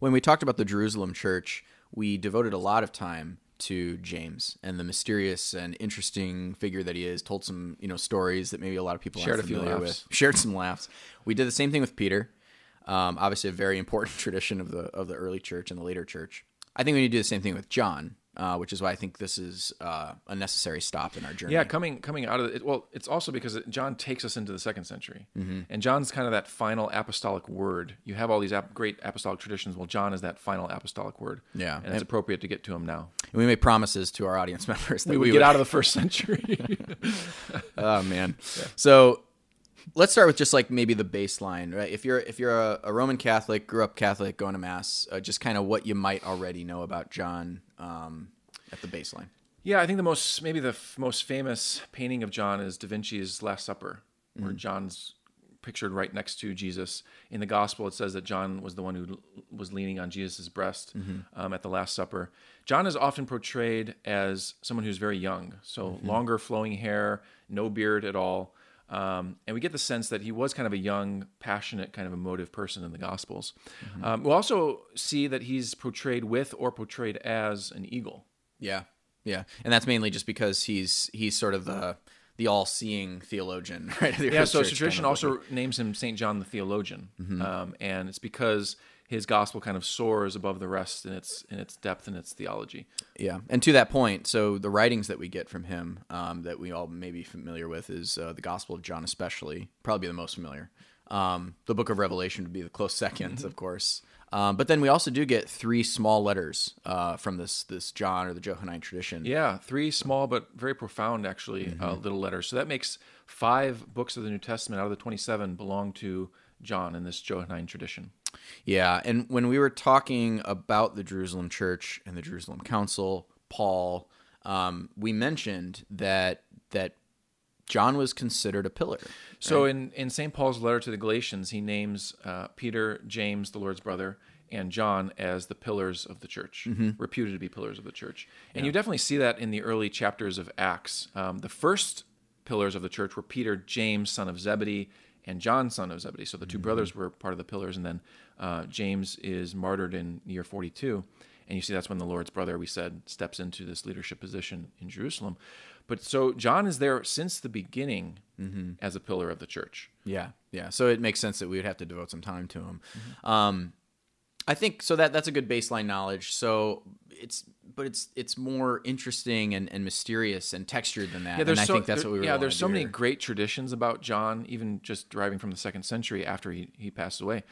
when we talked about the Jerusalem church, we devoted a lot of time to James and the mysterious and interesting figure that he is. Told some you know stories that maybe a lot of people Shared aren't familiar laughs. with. Shared some laughs. We did the same thing with Peter. Um, obviously, a very important tradition of the of the early church and the later church. I think we need to do the same thing with John, uh, which is why I think this is uh, a necessary stop in our journey. Yeah, coming coming out of it. Well, it's also because John takes us into the second century, Mm-hmm. and John's kind of that final apostolic word. You have all these ap- great apostolic traditions. Well, John is that final apostolic word. Yeah. and it's appropriate to get to him now. And we made promises to our audience members that We we, would get out of the first century. Oh man. So let's start with just like maybe the baseline, right? If you're if you're a, a Roman Catholic, grew up Catholic, going to mass, uh, just kind of what you might already know about John um, at the baseline. yeah, I think the most maybe the f- most famous painting of John is Da Vinci's Last Supper, Mm. where John's pictured right next to Jesus. In the Gospel, it says that John was the one who l- was leaning on Jesus' breast Mm-hmm. um, at the Last Supper. John is often portrayed as someone who's very young, so Mm-hmm. longer flowing hair, no beard at all. Um, and we get the sense that he was kind of a young, passionate, kind of emotive person in the Gospels. Mm-hmm. Um, we'll also see that he's portrayed with or portrayed as an eagle. Yeah, yeah, and that's mainly just because he's he's sort of the the all-seeing theologian, right? The Yeah, so tradition kind of also names him Saint John the theologian, Mm-hmm. um, and it's because his gospel kind of soars above the rest in its in its depth and its theology. Yeah, and to that point, so the writings that we get from him um, that we all may be familiar with is uh, the Gospel of John, especially probably the most familiar. Um, the Book of Revelation would be the close 2nd of course. Um, but then we also do get three small letters uh, from this this John or the Johannine tradition. Yeah, three small but very profound, actually, Mm-hmm. uh, little letters. So that makes five books of the New Testament out of the twenty-seven belong to John in this Johannine tradition. Yeah, and when we were talking about the Jerusalem Church and the Jerusalem Council, Paul, um, we mentioned that that John was considered a pillar. So in, in St. Paul's letter to the Galatians, he names uh, Peter, James, the Lord's brother, and John as the pillars of the church, reputed to be pillars of the church. And you definitely see that in the early chapters of Acts. Um, the first pillars of the church were Peter, James, son of Zebedee, and John, son of Zebedee. So the 2 brothers were part of the pillars. And then uh, James is martyred in year 42. And you see that's when the Lord's brother, we said, steps into this leadership position in Jerusalem. But so John is there since the beginning as a pillar of the church. Yeah, yeah. So it makes sense that we would have to devote some time to him. Um, I think so. That that's a good baseline knowledge. So it's, but it's it's more interesting and, and mysterious and textured than that. Yeah, there's and I so, think that's there- what we really yeah. There's so many great traditions about John, even just deriving from the second century after he, he passed away.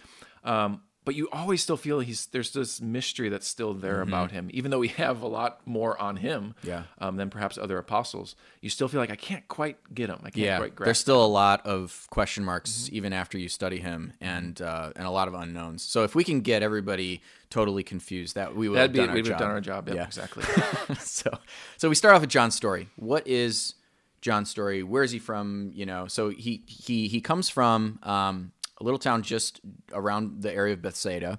Um, but you always still feel he's there's this mystery that's still there about him, even though we have a lot more on him Mm-hmm. Yeah. um, than perhaps other apostles. You still feel like I can't quite get him. I can't Yeah, quite grasp. there's still a lot of question marks Mm-hmm. even after you study him, and uh, and a lot of unknowns. So if we can get everybody totally confused, that we would That'd have be done our we'd job. have done our job. Yep, Yeah. exactly. so so we start off with John's story. What is John's story? Where is he from? You know, so he he he comes from um, a little town just around the area of Bethsaida.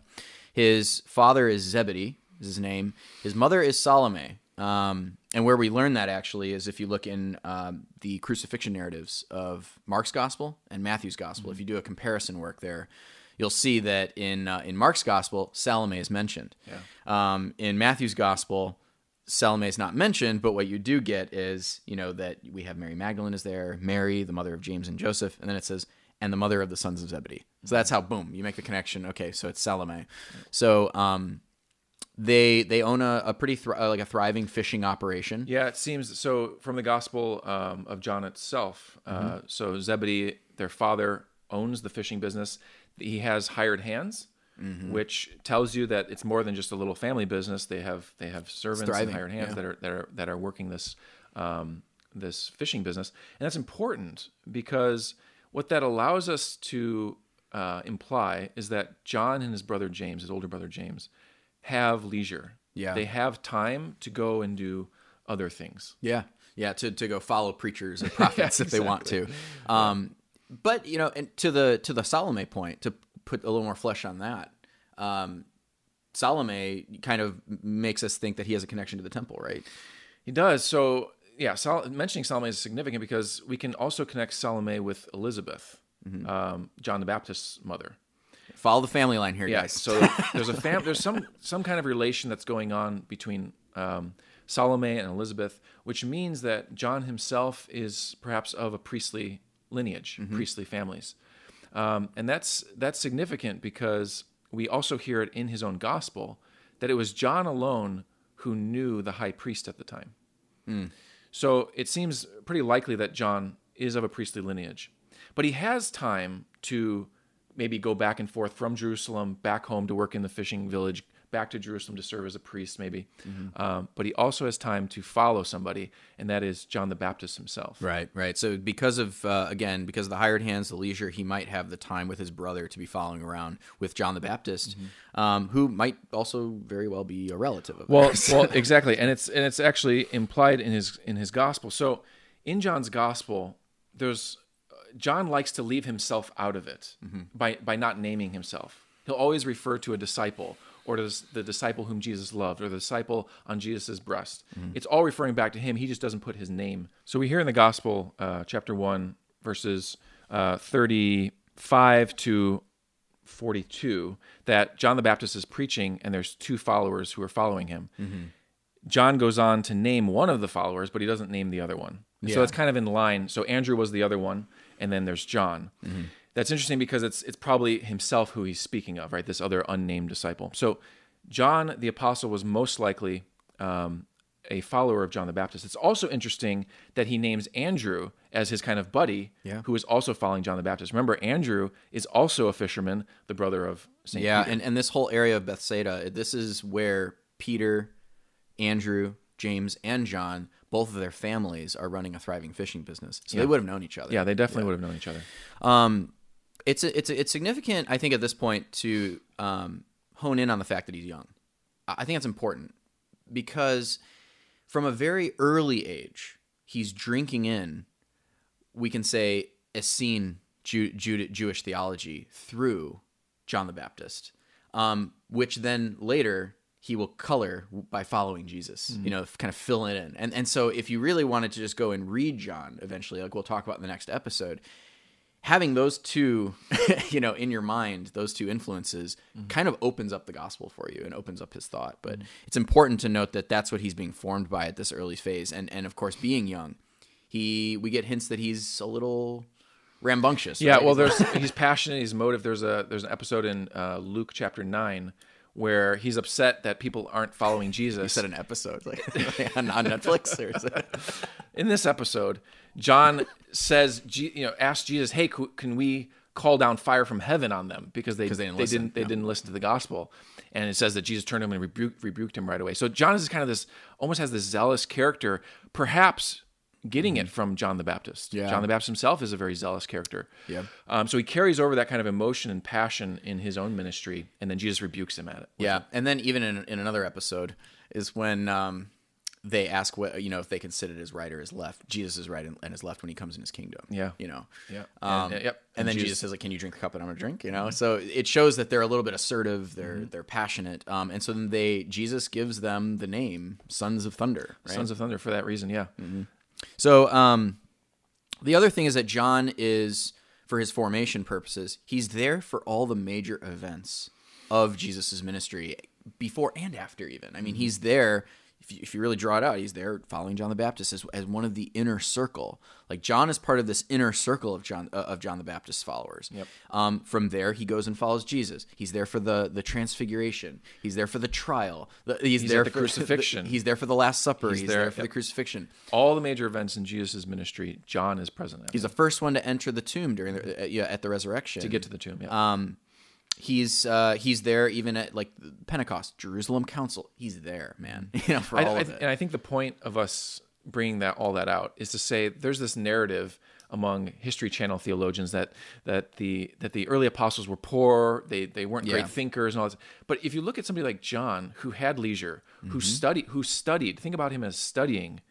His father is Zebedee, is his name. His mother is Salome. Um, and where we learn that actually is if you look in um, the crucifixion narratives of Mark's gospel and Matthew's gospel. If you do a comparison work there, you'll see that in uh, in Mark's gospel, Salome is mentioned. Um, in Matthew's gospel, Salome is not mentioned, but what you do get is, you know, that we have Mary Magdalene is there, Mary, the mother of James and Joseph, and then it says, and the mother of the sons of Zebedee. So that's how, boom, you make the connection. Okay, so it's Salome. So um, they they own a, a pretty thr- like a thriving fishing operation. Yeah, it seems so from the Gospel um, of John itself. Uh, so Zebedee, their father, owns the fishing business. He has hired hands, which tells you that it's more than just a little family business. They have they have servants and hired hands yeah. that are that are that are working this um, this fishing business, and that's important because what that allows us to uh, imply is that John and his brother James, his older brother James, have leisure. Yeah. they have time to go and do other things. Yeah, yeah, to, to go follow preachers and prophets if they want to. Um, but you know, and to the to the Salome point, to put a little more flesh on that, um, Salome kind of makes us think that he has a connection to the temple, right? He does. So, yeah, Sol- mentioning Salome is significant because we can also connect Salome with Elizabeth, um, John the Baptist's mother. Follow the family line here, Yeah. guys. So there's a fam- there's some some kind of relation that's going on between um, Salome and Elizabeth, which means that John himself is perhaps of a priestly lineage, Mm-hmm. priestly families, um, and that's that's significant because we also hear it in his own gospel that it was John alone who knew the high priest at the time. So it seems pretty likely that John is of a priestly lineage. But he has time to maybe go back and forth from Jerusalem back home to work in the fishing village, back to Jerusalem to serve as a priest, maybe. Um, but he also has time to follow somebody, and that is John the Baptist himself. Right, right. So because of uh, again, because of the hired hands, the leisure, he might have the time with his brother to be following around with John the Baptist, um, who might also very well be a relative of Well, well, exactly, and it's and it's actually implied in his in his gospel. So, in John's gospel, there's John likes to leave himself out of it by by not naming himself. He'll always refer to a disciple or to the disciple whom Jesus loved or the disciple on Jesus' breast. It's all referring back to him. He just doesn't put his name. So we hear in the gospel, uh, chapter one, verses uh, thirty-five to 42 that John the Baptist is preaching and there's two followers who are following him. John goes on to name one of the followers, but he doesn't name the other one. And So Yeah. it's kind of in line. So Andrew was the other one, and then there's John. That's interesting because it's it's probably himself who he's speaking of, right? This other unnamed disciple. So John the apostle was most likely um, a follower of John the Baptist. It's also interesting that he names Andrew as his kind of buddy, Yeah. who is also following John the Baptist. Remember, Andrew is also a fisherman, the brother of Saint yeah, Peter. and, and this whole area of Bethsaida, this is where Peter, Andrew, James, and John, both of their families are running a thriving fishing business. So they would have known each other. yeah, they definitely would have known each other. Um, it's a, it's a, it's significant, I think, at this point to um, hone in on the fact that he's young. I think it's important because from a very early age, he's drinking in, we can say, Essene Jew, Jew, Jewish theology through John the Baptist, um, which then later he will color by following Jesus, you know, kind of fill it in. And, and so if you really wanted to just go and read John eventually, like we'll talk about in the next episode, having those two, you know, in your mind, those two influences kind of opens up the gospel for you and opens up his thought. But it's important to note that that's what he's being formed by at this early phase. And, and of course, being young, he, we get hints that he's a little rambunctious. Yeah, right? well, there's he's passionate. He's motive. There's a there's an episode in uh, Luke chapter nine where he's upset that people aren't following Jesus. said an episode like on, on Netflix or in this episode, John says, you know, asks Jesus, "Hey, can we call down fire from heaven on them because they they didn't they listen, didn't they yeah. didn't listen to the gospel?" And it says that Jesus turned to him and rebuked, rebuked him right away. So John is kind of this almost has this zealous character, perhaps getting it from John the Baptist. Mm-hmm. Yeah. John the Baptist himself is a very zealous character. Yeah. Um, so he carries over that kind of emotion and passion in his own ministry, and then Jesus rebukes him at it. Yeah, and then even in, in another episode is when um, they ask what you know if they consider his right or his left. Jesus is right and, and his left when he comes in his kingdom. Yeah. you know. Yeah. Um, And- yep. And, then Jesus- Jesus says, like, "Can you drink the cup that I'm gonna drink?" You know. So it shows that they're a little bit assertive. They're they're passionate. Um, and so then they Jesus gives them the name Sons of Thunder. Right? Sons of Thunder for that reason. Yeah. So um, the other thing is that John is, for his formation purposes, he's there for all the major events of Jesus' ministry before and after, even. I mean, he's there. If you, if you really draw it out, he's there following John the Baptist as, as one of the inner circle. Like John is part of this inner circle of John uh, of John the Baptist's followers. Yep. Um, from there, he goes and follows Jesus. He's there for the the transfiguration. He's there for the trial. The, he's, He's there the for crucifixion. he's there for the Last Supper. He's, He's there, there- for the crucifixion. All the major events in Jesus' ministry, John is present at He's the first one to enter the tomb during the uh, yeah, at the resurrection. to get to the tomb. Yeah. um, he's uh, he's there even at like Pentecost, Jerusalem Council. He's there, man. You know, for all I- of it. and I think the point of us bringing that all that out is to say there's this narrative among History Channel theologians that that the that the early apostles were poor, they they weren't Yeah. great thinkers and all that. But if you look at somebody like John, who had leisure, Mm-hmm. who studied, who studied, think about him as studying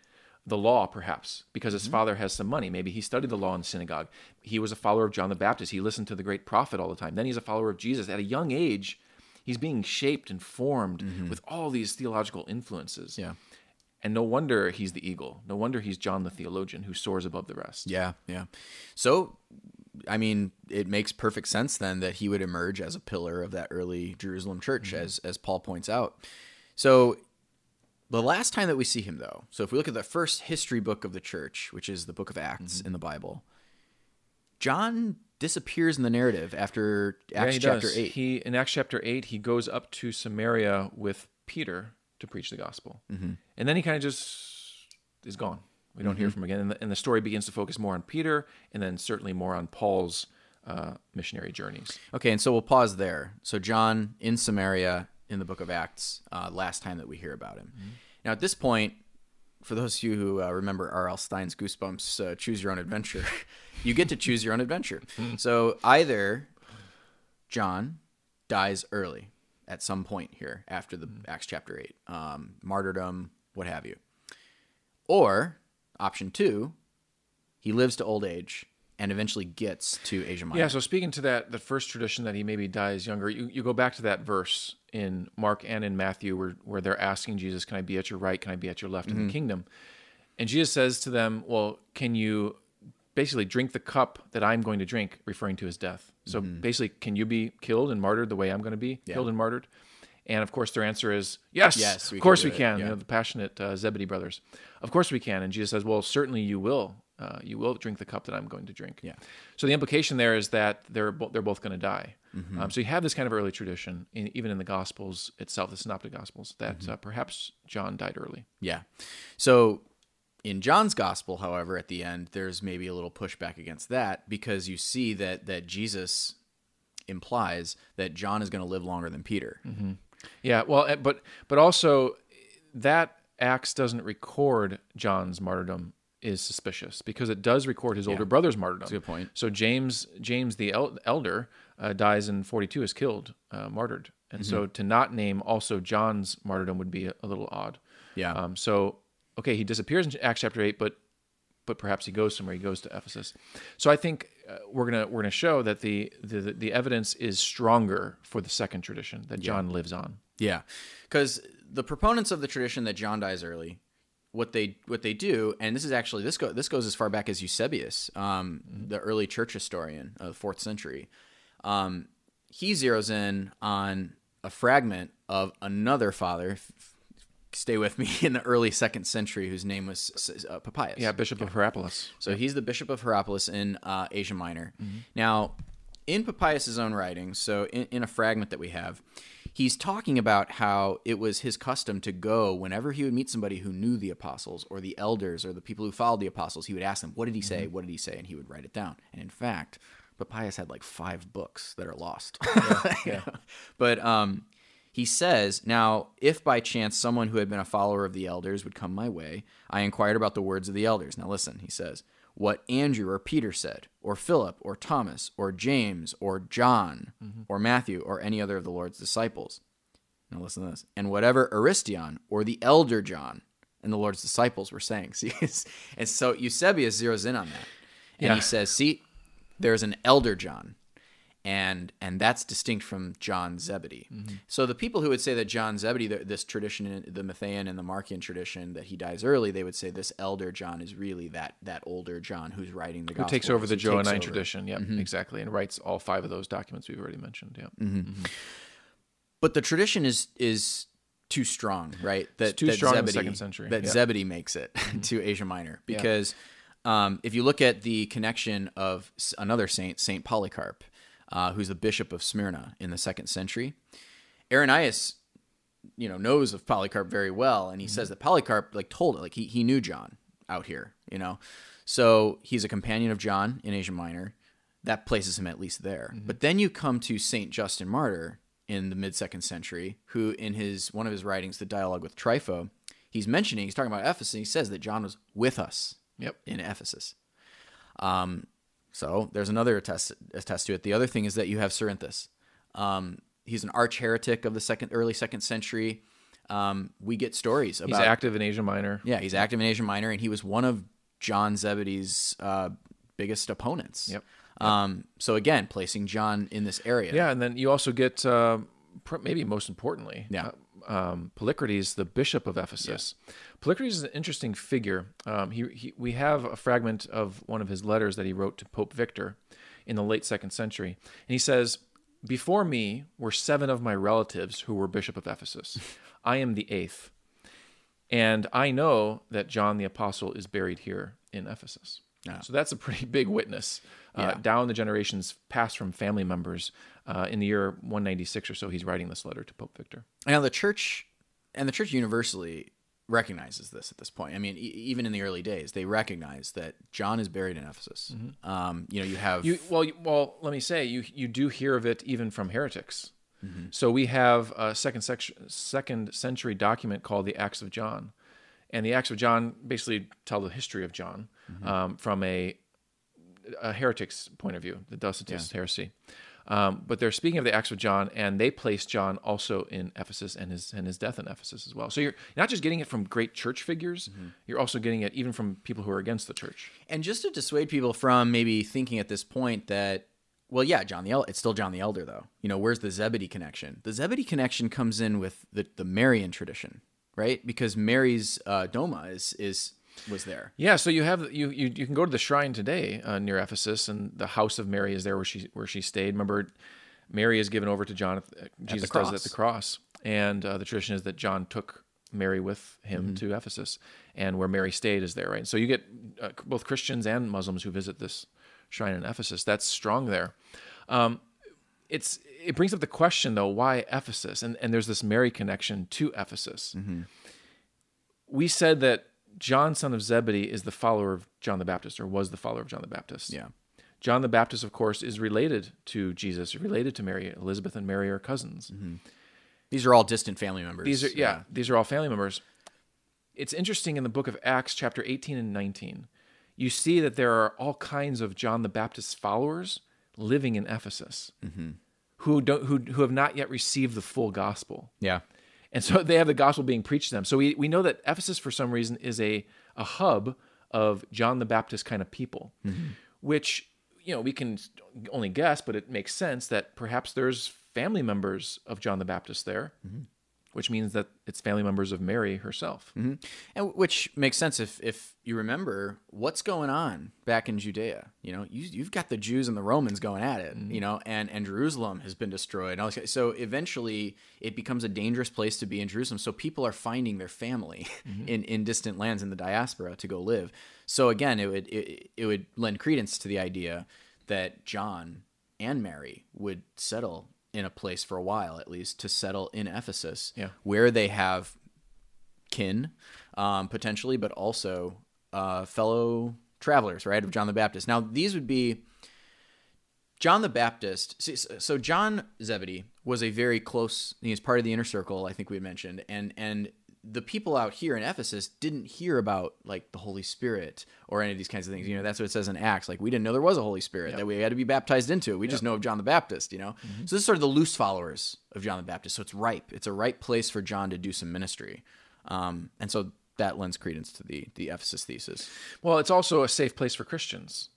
the law, perhaps because Mm-hmm. his father has some money. Maybe he studied the law in the synagogue. He was a follower of John the Baptist. He listened to the great prophet all the time. Then he's a follower of Jesus. At a young age, he's being shaped and formed with all these theological influences. Mm-hmm. Yeah. And no wonder he's the eagle. No wonder he's John the theologian who soars above the rest. Yeah, yeah. So I mean, it makes perfect sense then that he would emerge as a pillar of that early Jerusalem church, as as Paul points out. So, the last time that we see him, though, so if we look at the first history book of the church, which is the book of Acts in the Bible, John disappears in the narrative after Yeah, Acts he chapter does. eight. He in Acts chapter eight, he goes up to Samaria with Peter to preach the gospel, mm-hmm. and then he kind of just is gone. We don't Mm-hmm. hear from him again, and the, and the story begins to focus more on Peter, and then certainly more on Paul's uh, missionary journeys. Okay, and so we'll pause there. So John in Samaria in the book of Acts, uh, last time that we hear about him. Now at this point, for those of you who uh, remember R.L. Stine's Goosebumps, uh, choose your own adventure. you get to choose your own adventure. so either John dies early at some point here after the Acts chapter eight, um, martyrdom, what have you, or option two, he lives to old age and eventually gets to Asia Minor. Yeah. So speaking to that, the first tradition that he maybe dies younger, you, you go back to that verse in Mark and in Matthew where where they're asking Jesus, "Can I be at your right? Can I be at your left in the kingdom?" And Jesus says to them, "Well, can you basically drink the cup that I'm going to drink?" Referring to his death. So basically, can you be killed and martyred the way I'm going to be killed and martyred? And of course, their answer is yes. Yes, we of can course we can. yeah. You know, the passionate uh, Zebedee brothers. Of course we can. And Jesus says, "Well, certainly you will. Uh, you will drink the cup that I'm going to drink." Yeah. So the implication there is that they're bo- they're both going to die. Mm-hmm. Um, so you have this kind of early tradition, in, even in the Gospels itself, the Synoptic Gospels, that Mm-hmm. uh, perhaps John died early. Yeah. So in John's gospel, however, at the end, there's maybe a little pushback against that because you see that that Jesus implies that John is going to live longer than Peter. Yeah. Well, eh, but but also that Acts doesn't record John's martyrdom is suspicious because it does record his older brother's martyrdom. That's a good point. So James James the el- elder uh, dies in 42 is killed uh, martyred. And so Mm-hmm. to not name also John's martyrdom would be a, a little odd. Yeah. Um, so okay, he disappears in Acts chapter eight, but but perhaps he goes somewhere. He goes to Ephesus. So I think uh, we're gonna we're gonna show that the, the the evidence is stronger for the second tradition that John lives on. Yeah, because the proponents of the tradition that John dies early, what they what they do, and this is actually this go this goes as far back as Eusebius, um, the early church historian of the fourth century. Um, he zeroes in on a fragment of another father. f- Stay with me in the early second century, whose name was uh, Papias. Yeah, Bishop of Hierapolis. So he's the bishop of Hierapolis in uh, Asia Minor. Mm-hmm. Now, in Papias' own writings, so in, in a fragment that we have, he's talking about how it was his custom to go whenever he would meet somebody who knew the apostles or the elders or the people who followed the apostles. He would ask them, "What did he say? Mm-hmm. What did he say?" And he would write it down. And in fact, Papias had like five books that are lost. yeah. But um, he says, Now, if by chance someone who had been a follower of the elders would come my way, I inquired about the words of the elders. Now, listen, he says, What Andrew or Peter said, or Philip, or Thomas, or James, or John, mm-hmm. or Matthew, or any other of the Lord's disciples. Now, listen to this. And whatever Aristion, or the elder John, and the Lord's disciples were saying. See, and so Eusebius zeroes in on that. And Yeah. he says, See, there's an elder John and and that's distinct from John Zebedee. Mm-hmm. So the people who would say that John Zebedee, th- this tradition, the Matthean and the Markian tradition, that he dies early, they would say this elder John is really that that older John who's writing the Who gospel. takes over the Johannine tradition? Yep, mm-hmm. exactly, and writes all five of those documents we've already mentioned. Yeah, mm-hmm. But the tradition is is too strong, right? That too that strong in the Zebedee, second century, That yeah. Zebedee makes it to Asia Minor because um, if you look at the connection of another saint, Saint Polycarp, uh, who's the bishop of Smyrna in the second century, Irenaeus, you know, knows of Polycarp very well, and he says that Polycarp like told it, like he he knew John out here, you know, so he's a companion of John in Asia Minor. That places him at least there. But then you come to Saint Justin Martyr in the mid second century, who in his one of his writings, the dialogue with Trypho, he's mentioning he's talking about Ephesus. And he says that John was with us Yep. in Ephesus. Um, so there's another attest, attest to it. The other thing is that you have Cerinthus. Um, he's an arch heretic of the second, early second century. Um, we get stories about. he's active in Asia Minor. yeah, he's active in Asia Minor, and he was one of John Zebedee's uh, biggest opponents. Yep. Um, so again, placing John in this area. Yeah, and then you also get uh, maybe most importantly, Yeah. uh, um, Polycrates, the bishop of Ephesus. Polycrates is an interesting figure. Um, he, he we have a fragment of one of his letters that he wrote to Pope Victor, in the late second century. And he says, Before me were seven of my relatives who were bishop of Ephesus. I am the eighth. And I know that John the Apostle is buried here in Ephesus. Yeah. So that's a pretty big witness. Uh, Yeah. Down the generations passed from family members. Uh, in the year 196 or so, he's writing this letter to Pope Victor. Now the church and the church universally recognizes this at this point. I mean, e- even in the early days, they recognize that John is buried in Ephesus. Um, you know, you have You well, you, well, let me say you you do hear of it even from heretics. So we have a second section, second century document called the Acts of John, and the Acts of John basically tell the history of John um, from a a heretic's point of view, the Docetist heresy. Um, but they're speaking of the Acts of John, and they place John also in Ephesus and his and his death in Ephesus as well. So you're not just getting it from great church figures; you're also getting it even from people who are against the church. And just to dissuade people from maybe thinking at this point that, well, yeah, John the El- it's still John the Elder though. You know, where's the Zebedee connection? The Zebedee connection comes in with the the Marian tradition, right? Because Mary's uh, doma is is was there. Yeah, so you have you you, you can go to the shrine today uh, near Ephesus, and the house of Mary is there where she where she stayed. Remember, Mary is given over to John. uh, Jesus does at the cross, and uh, the tradition is that John took Mary with him to Ephesus, and where Mary stayed is there, right? So you get uh, both Christians and Muslims who visit this shrine in Ephesus. That's strong there. Um, it's it brings up the question though, why Ephesus? And and there's this Mary connection to Ephesus. We said that John, son of Zebedee, is the follower of John the Baptist, or was the follower of John the Baptist. Yeah. John the Baptist, of course, is related to Jesus, related to Mary. Elizabeth and Mary are cousins. Mm-hmm. These are all distant family members. These are yeah, these are all family members. It's interesting in the book of Acts, chapter 18 and 19, you see that there are all kinds of John the Baptist's followers living in Ephesus mm-hmm. who don't who, who have not yet received the full gospel. Yeah. And so they have the gospel being preached to them. So we, we know that Ephesus, for some reason, is a, a hub of John the Baptist kind of people, mm-hmm. which, you know, we can only guess, but it makes sense that perhaps there's family members of John the Baptist there, mm-hmm. Which means that it's family members of Mary herself. Mm-hmm. And which makes sense if if you remember what's going on back in Judea. You know, you you've got the Jews and the Romans going at it. Mm-hmm. You know, and and Jerusalem has been destroyed. And all so eventually, it becomes a dangerous place to be in Jerusalem. So people are finding their family mm-hmm. in in distant lands in the diaspora to go live. So again, it would it, it would lend credence to the idea that John and Mary would settle in a place for a while at least to settle in Ephesus Yeah. where they have kin, um, potentially, but also uh, fellow travelers, right, of John the Baptist. Now, these would be John the Baptist. see, So, John Zebedee was a very close. He's part of the inner circle. I think we had mentioned, and and the people out here in Ephesus didn't hear about like the Holy Spirit or any of these kinds of things. You know, that's what it says in Acts. Like we didn't know there was a Holy Spirit that we had to be baptized into. We just know of John the Baptist. You know, so this is sort of the loose followers of John the Baptist. So it's ripe. It's a ripe place for John to do some ministry, um, and so that lends credence to the the Ephesus thesis. Well, it's also a safe place for Christians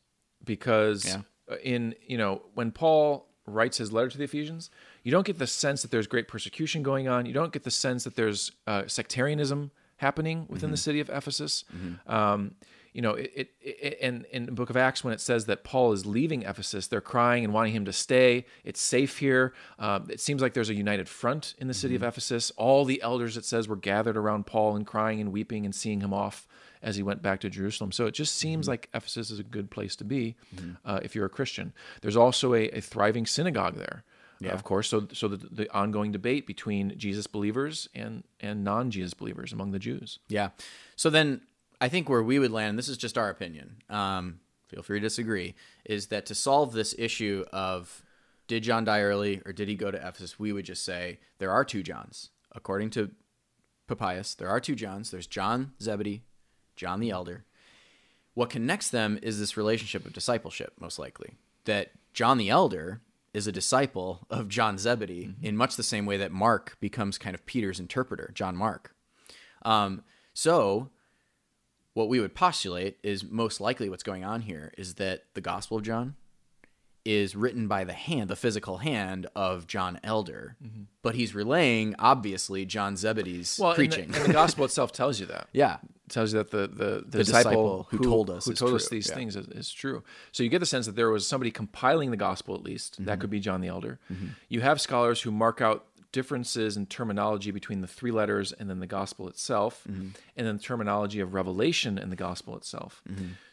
because Yeah. in you know when Paul writes his letter to the Ephesians, you don't get the sense that there's great persecution going on. You don't get the sense that there's uh, sectarianism happening within the city of Ephesus. Um, you know, it, it, it and in the book of Acts, when it says that Paul is leaving Ephesus, they're crying and wanting him to stay. It's safe here. Um, it seems like there's a united front in the city of Ephesus. All the elders, it says, were gathered around Paul and crying and weeping and seeing him off as he went back to Jerusalem. So it just seems like Ephesus is a good place to be uh, if you're a Christian. There's also a, a thriving synagogue there. Uh, Of course, so so the, the ongoing debate between Jesus believers and and non-Jesus believers among the Jews. Yeah. So then I think where we would land, and this is just our opinion, um, feel free to disagree, is that to solve this issue of did John die early or did he go to Ephesus, we would just say there are two Johns. According to Papias, there are two Johns. There's John Zebedee, John the Elder. What connects them is this relationship of discipleship, most likely. That John the Elder is a disciple of John Zebedee in much the same way that Mark becomes kind of Peter's interpreter, John Mark. Um, so, what we would postulate is most likely what's going on here is that the Gospel of John is written by the hand, the physical hand of John Elder, but he's relaying obviously John Zebedee's Well, and the- preaching. and the, gospel itself tells you that. yeah, tells you that the the, the, disciple who told us who told us these yeah. things is, is true. So you get the sense that there was somebody compiling the gospel at least. Mm-hmm. That could be John the Elder. You have scholars who mark out differences in terminology between the three letters and then the gospel itself, Mm-hmm. and then the terminology of revelation and the gospel itself.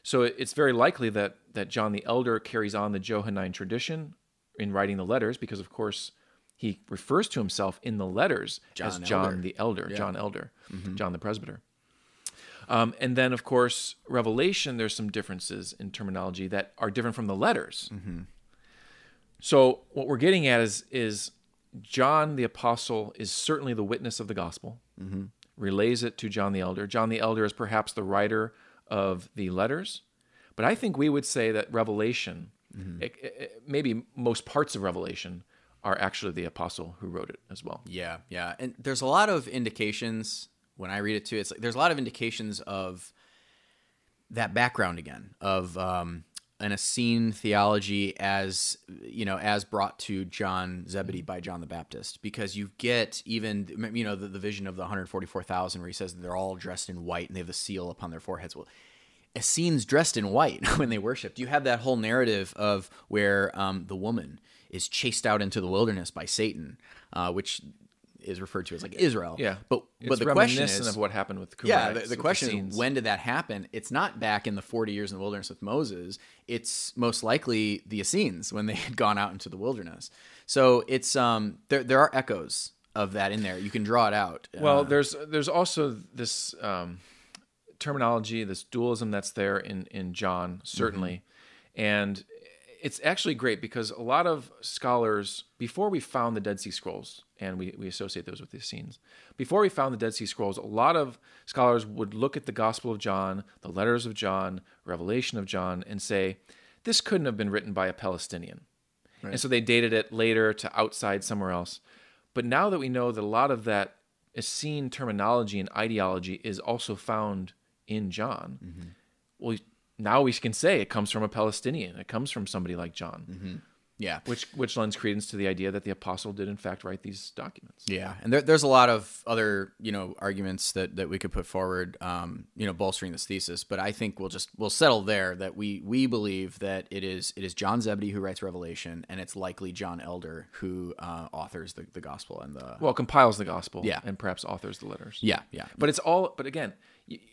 So it- it's very likely that that John the Elder carries on the Johannine tradition in writing the letters, because of course he refers to himself in the letters as John John Elder. the Elder, John Elder, John the Presbyter. Um, and then, of course, Revelation, there's some differences in terminology that are different from the letters. Mm-hmm. So, what we're getting at is, is John the Apostle is certainly the witness of the gospel, mm-hmm. relays it to John the Elder. John the Elder is perhaps the writer of the letters, but I think we would say that Revelation, mm-hmm. it- it- maybe most parts of Revelation, are actually the apostle who wrote it as well. Yeah, yeah. And there's a lot of indications when I read it too. It's like there's a lot of indications of that background again of um, an Essene theology as you know as brought to John Zebedee by John the Baptist because you get even you know the, the vision of the 144,000 where he says they're all dressed in white and they have the seal upon their foreheads. Well, Essenes dressed in white when they worshipped. You have that whole narrative of where um, the woman is chased out into the wilderness by Satan, uh, which is referred to as like Israel. Yeah, but it's but the question is of what happened with the yeah, the, the question Essenes. is when did that happen? It's not back in the 40 years in the wilderness with Moses. It's most likely the Essenes when they had gone out into the wilderness. So it's um there there are echoes of that in there. You can draw it out. Well, Uh, there's there's also this um, terminology, this dualism that's there in in John certainly, and it's actually great because a lot of scholars before we found the Dead Sea Scrolls and we, we associate those with the Essenes, Before we found the Dead Sea Scrolls, a lot of scholars would look at the Gospel of John, the letters of John, Revelation of John, and say, this couldn't have been written by a Palestinian. And so they dated it later to outside somewhere else. But now that we know that a lot of that Essene terminology and ideology is also found in John, mm-hmm. well, now we can say it comes from a Palestinian. It comes from somebody like John, yeah. which which lends credence to the idea that the apostle did in fact write these documents. Yeah, and there, there's a lot of other you know arguments that, that we could put forward, um, you know, bolstering this thesis. But I think we'll just we'll settle there that we we believe that it is it is John Zebedee who writes Revelation, and it's likely John Elder who uh, authors the, the gospel and the Well, compiles the gospel, Yeah. and perhaps authors the letters. yeah yeah But it's all. But again,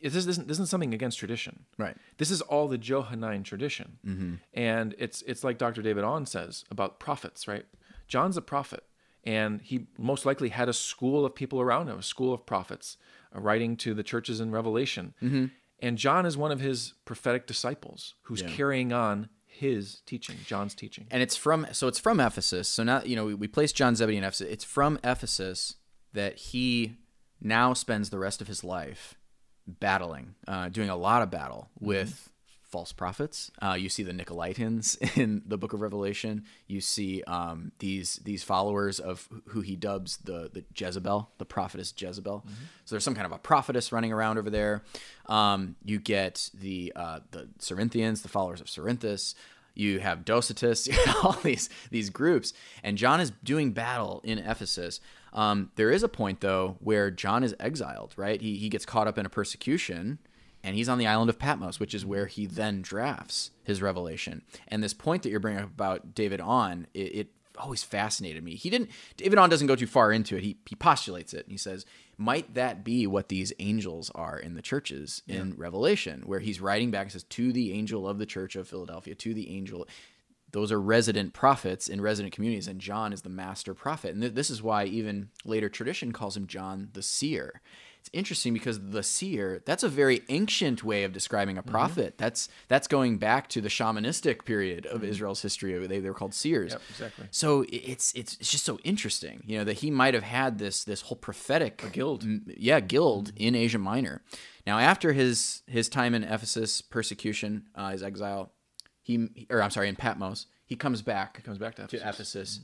this isn't, this isn't something against tradition. Right. This is all the Johannine tradition, mm-hmm. and it's it's like Dr. David Aune says about prophets. Right. John's a prophet, and he most likely had a school of people around him, a school of prophets, uh, writing to the churches in Revelation. Mm-hmm. And John is one of his prophetic disciples who's carrying on his teaching, John's teaching. and it's from so it's from Ephesus. So now you know we, we place John Zebedee in Ephesus. It's from Ephesus that he now spends the rest of his life battling, uh, doing a lot of battle with false prophets. Uh, you see the Nicolaitans in the Book of Revelation. You see um, these these followers of who he dubs the the Jezebel, the prophetess Jezebel. So there's some kind of a prophetess running around over there. Um, you get the uh, the Cerinthians, the followers of Cerinthus you have Docetus, you have all these these groups, and John is doing battle in Ephesus. Um, there is a point though where John is exiled, right? He he gets caught up in a persecution, and he's on the island of Patmos, which is where he then drafts his revelation. And this point that you're bringing up about David Aune, it, it always fascinated me. He didn't. David Aune doesn't go too far into it. He he postulates it. And he says, might that be what these angels are in the churches in Revelation, where he's writing back and says, to the angel of the church of Philadelphia, to the angel. Those are resident prophets in resident communities, and John is the master prophet. And th- this is why even later tradition calls him John the seer. It's interesting because the seer, that's a very ancient way of describing a mm-hmm. prophet. That's that's going back to the shamanistic period of mm-hmm. Israel's history. They, they were called seers. Yep, exactly. So it's it's it's just so interesting, you know, that he might have had this this whole prophetic guild. m- yeah, guild mm-hmm. in Asia Minor. Now, after his his time in Ephesus, persecution, uh, his exile, he or I'm sorry, in Patmos, he comes back Comes back to Ephesus. to Ephesus,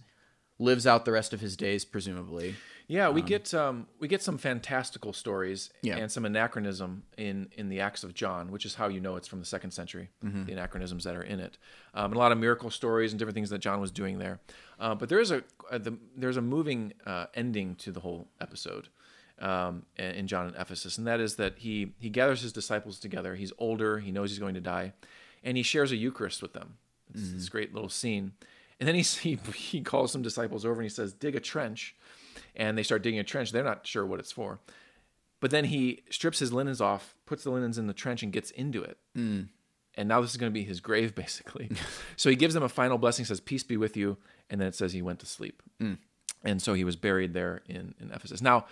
lives out the rest of his days, presumably. Yeah, we get um, we get some fantastical stories Yeah. and some anachronism in in the Acts of John, which is how you know it's from the second century. Mm-hmm. The anachronisms that are in it, um, and a lot of miracle stories and different things that John was doing there. Uh, but there is a, a the, there's a moving uh, ending to the whole episode. um, in John in Ephesus, and that is that he he gathers his disciples together. He's older, he knows he's going to die, and he shares a Eucharist with them. It's Mm-hmm. this great little scene, and then he he he calls some disciples over and he says, "Dig a trench," and they start digging a trench. They're not sure what it's for, but then he strips his linens off, puts the linens in the trench, and gets into it. Mm. And now this is going to be his grave, basically. so he gives them a final blessing, says, "Peace be with you," and then it says he went to sleep and so he was buried there in, in Ephesus. Now,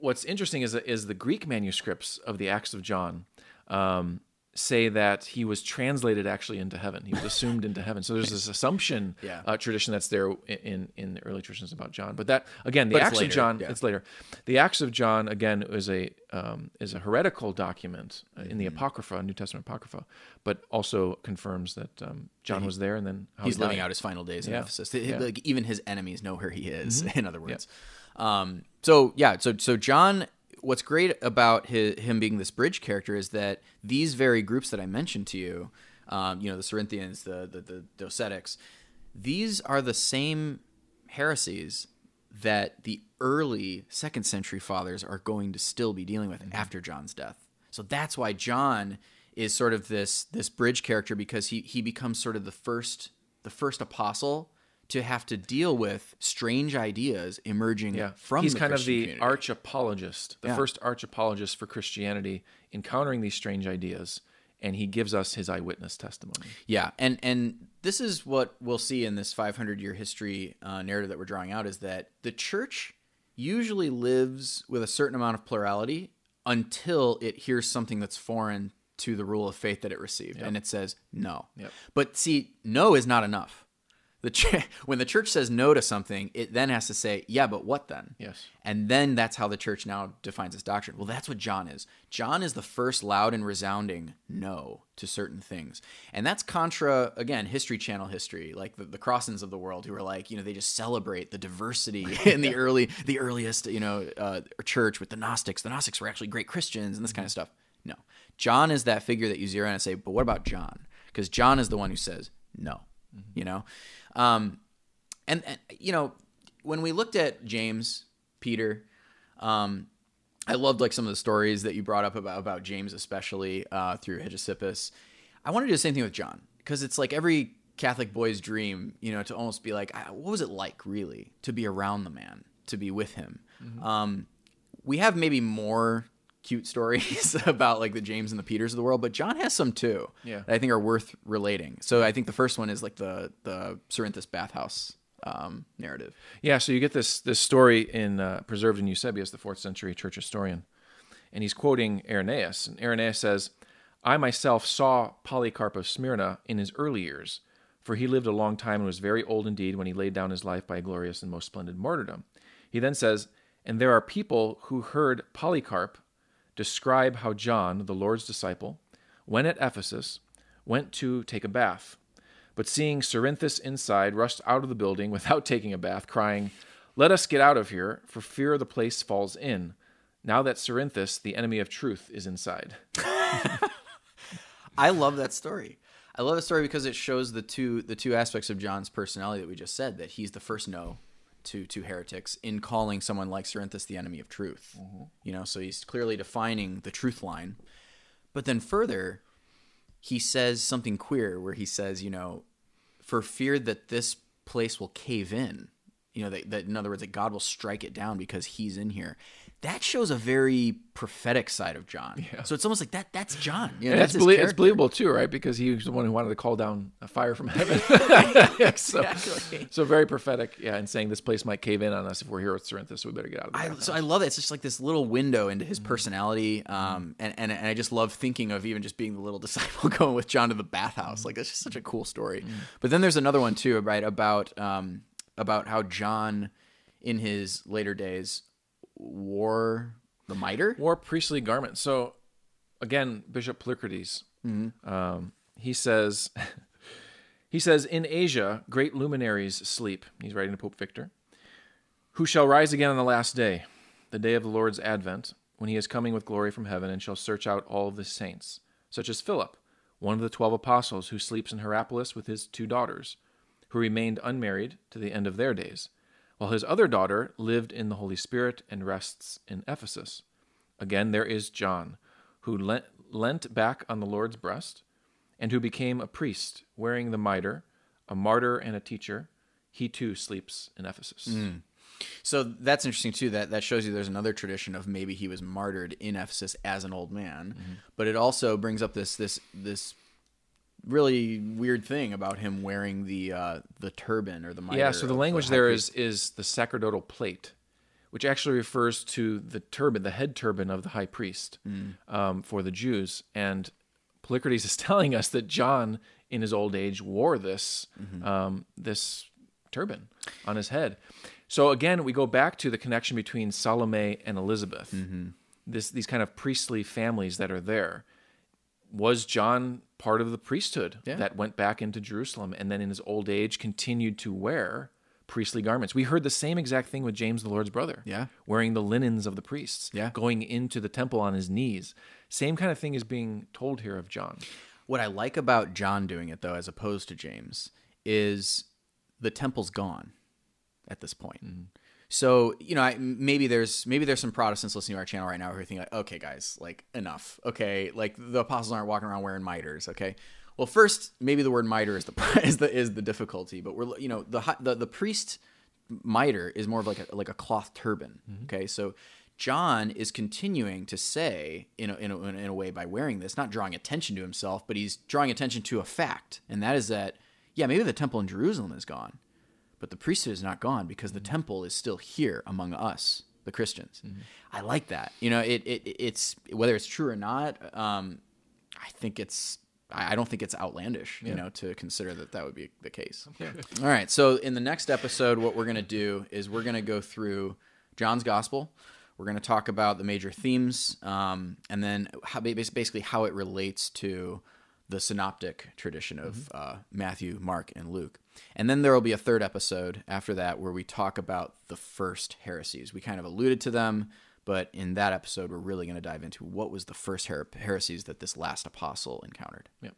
what's interesting is is the Greek manuscripts of the Acts of John um, say that he was translated actually into heaven. He was assumed into heaven. So there's this assumption Yeah. uh, tradition that's there in in the early traditions about John. But that again, the But Acts of John, yeah. it's later. The Acts of John again is a um, is a heretical document uh, in Mm-hmm. the Apocrypha, New Testament Apocrypha, but also confirms that um, John was there and then how He's he living out his final days in Yeah. Ephesus. Mm-hmm. Like even his enemies know where he is. In other words, um, so yeah, so so John. What's great about his, him being this bridge character is that these very groups that I mentioned to you, um, you know, the Cerinthians, the the, the Docetics, these are the same heresies that the early second century fathers are going to still be dealing with after John's death. So that's why John is sort of this this bridge character because he he becomes sort of the first the first apostle to have to deal with strange ideas emerging Yeah, from he's kind Christian of the community. arch apologist, the Yeah. first arch apologist for Christianity, encountering these strange ideas, and he gives us his eyewitness testimony. Yeah, and and this is what we'll see in this 500 year history uh, narrative that we're drawing out is that the church usually lives with a certain amount of plurality until it hears something that's foreign to the rule of faith that it received, and it says no. Yep. But see, no is not enough. The ch- when the church says no to something, it then has to say, yeah, but what then? Yes. And then that's how the church now defines its doctrine. Well, that's what John is. John is the first loud and resounding no to certain things. And that's contra, again, History Channel history, like the, the Crossans of the world, who are like, you know, they just celebrate the diversity in the early, the earliest, you know, uh, church with the Gnostics. The Gnostics were actually great Christians and this kind of stuff. No. John is that figure that you zero in and say, but what about John? Because John is the one who says no, you know? Um, and, and you know when we looked at James, Peter, um, I loved like some of the stories that you brought up about about James, especially uh, through Hegesippus. I want to do the same thing with John because it's like every Catholic boy's dream, you know, to almost be like, "Ah, what was it like really to be around the man, to be with him? Um, we have maybe more cute stories about like the James and the Peters of the world, but John has some too. Yeah. that I think are worth relating. So I think the first one is like the the Cerinthus bathhouse um, narrative. Yeah, so you get this this story in uh, preserved in Eusebius, the fourth century church historian, and he's quoting Irenaeus, and Irenaeus says, "I myself saw Polycarp of Smyrna in his early years, for he lived a long time and was very old indeed when he laid down his life by a glorious and most splendid martyrdom." He then says, "And there are people who heard Polycarp describe how John, the Lord's disciple, when at Ephesus, went to take a bath." But seeing Cerinthus inside, rushed out of the building without taking a bath, crying, Let us get out of here, for fear the place falls in, now that Cerinthus, the enemy of truth, is inside. I love that story. I love the story because it shows the two the two aspects of John's personality that we just said that he's the first no to to heretics in calling someone like Cerinthus the enemy of truth. Mm-hmm. You know, so he's clearly defining the truth line. But then further, he says something queer where he says, you know, for fear that this place will cave in, you know, that, that in other words, that God will strike it down because he's in here. That shows a very prophetic side of John. yeah. So it's almost like that. That's John. You know, that's it's, belie- it's believable too, right? Because he was the one who wanted to call down a fire from heaven. so, Exactly. so very prophetic, yeah, and saying this place might cave in on us if we're here with Cerinthus, so we better get out of the I, so I love it. It's just like this little window into his personality, um, and, and and I just love thinking of even just being the little disciple going with John to the bathhouse. Like that's just such a cool story. But then there's another one too, right? About um, about how John, in his later days, wore the mitre. wore priestly garments. So, again, Bishop Polycrates, um, he says, he says, in Asia, great luminaries sleep. He's writing to Pope Victor, who shall rise again on the last day, the day of the Lord's advent, when he is coming with glory from heaven, and shall search out all the saints, such as Philip, one of the twelve apostles, who sleeps in Hierapolis with his two daughters, who remained unmarried to the end of their days. while his other daughter lived in the Holy Spirit and rests in Ephesus. Again, there is John, who lent, leant back on the Lord's breast, and who became a priest, wearing the mitre, a martyr and a teacher. He too sleeps in Ephesus. Hmm. So that's interesting too. That that shows you there's another tradition of maybe he was martyred in Ephesus as an old man, mm-hmm. but it also brings up this this this really weird thing about him wearing the uh, the turban or the mitre Yeah, so the language high there is is the sacerdotal plate, which actually refers to the turban, the head turban of the high priest um, for the Jews. And Polycrates is telling us that John, in his old age, wore this um, this turban on his head. So again, we go back to the connection between Salome and Elizabeth. This these kind of priestly families that are there. Was John part of the priesthood Yeah. that went back into Jerusalem and then in his old age continued to wear priestly garments? We heard the same exact thing with James the Lord's brother. Yeah. Wearing the linens of the priests. Yeah. Going into the temple on his knees. Same kind of thing is being told here of John. What I like about John doing it though, as opposed to James, is the temple's gone at this point. Mm-hmm. So you know, I, maybe there's maybe there's some Protestants listening to our channel right now who are thinking like, okay, guys, like enough. Okay, like the apostles aren't walking around wearing mitres. Okay, well, first maybe the word mitre is the is the is the difficulty, but we're you know the the the priest mitre is more of like a like a cloth turban. Mm-hmm. Okay, so. John is continuing to say, in a, in, a, in a way, by wearing this, not drawing attention to himself, but he's drawing attention to a fact, and that is that, yeah, maybe the temple in Jerusalem is gone, but the priesthood is not gone because the temple is still here among us, the Christians. I like that. You know, it, it it's whether it's true or not. Um, I think it's. I don't think it's outlandish, you know, to consider that that would be the case. All right. So in the next episode, what we're going to do is we're going to go through John's Gospel. We're going to talk about the major themes, um, and then how, basically how it relates to the synoptic tradition of uh, Matthew, Mark, and Luke. And then there will be a third episode after that where we talk about the first heresies. We kind of alluded to them, but in that episode, we're really going to dive into what was the first her- heresies that this last apostle encountered. Yep.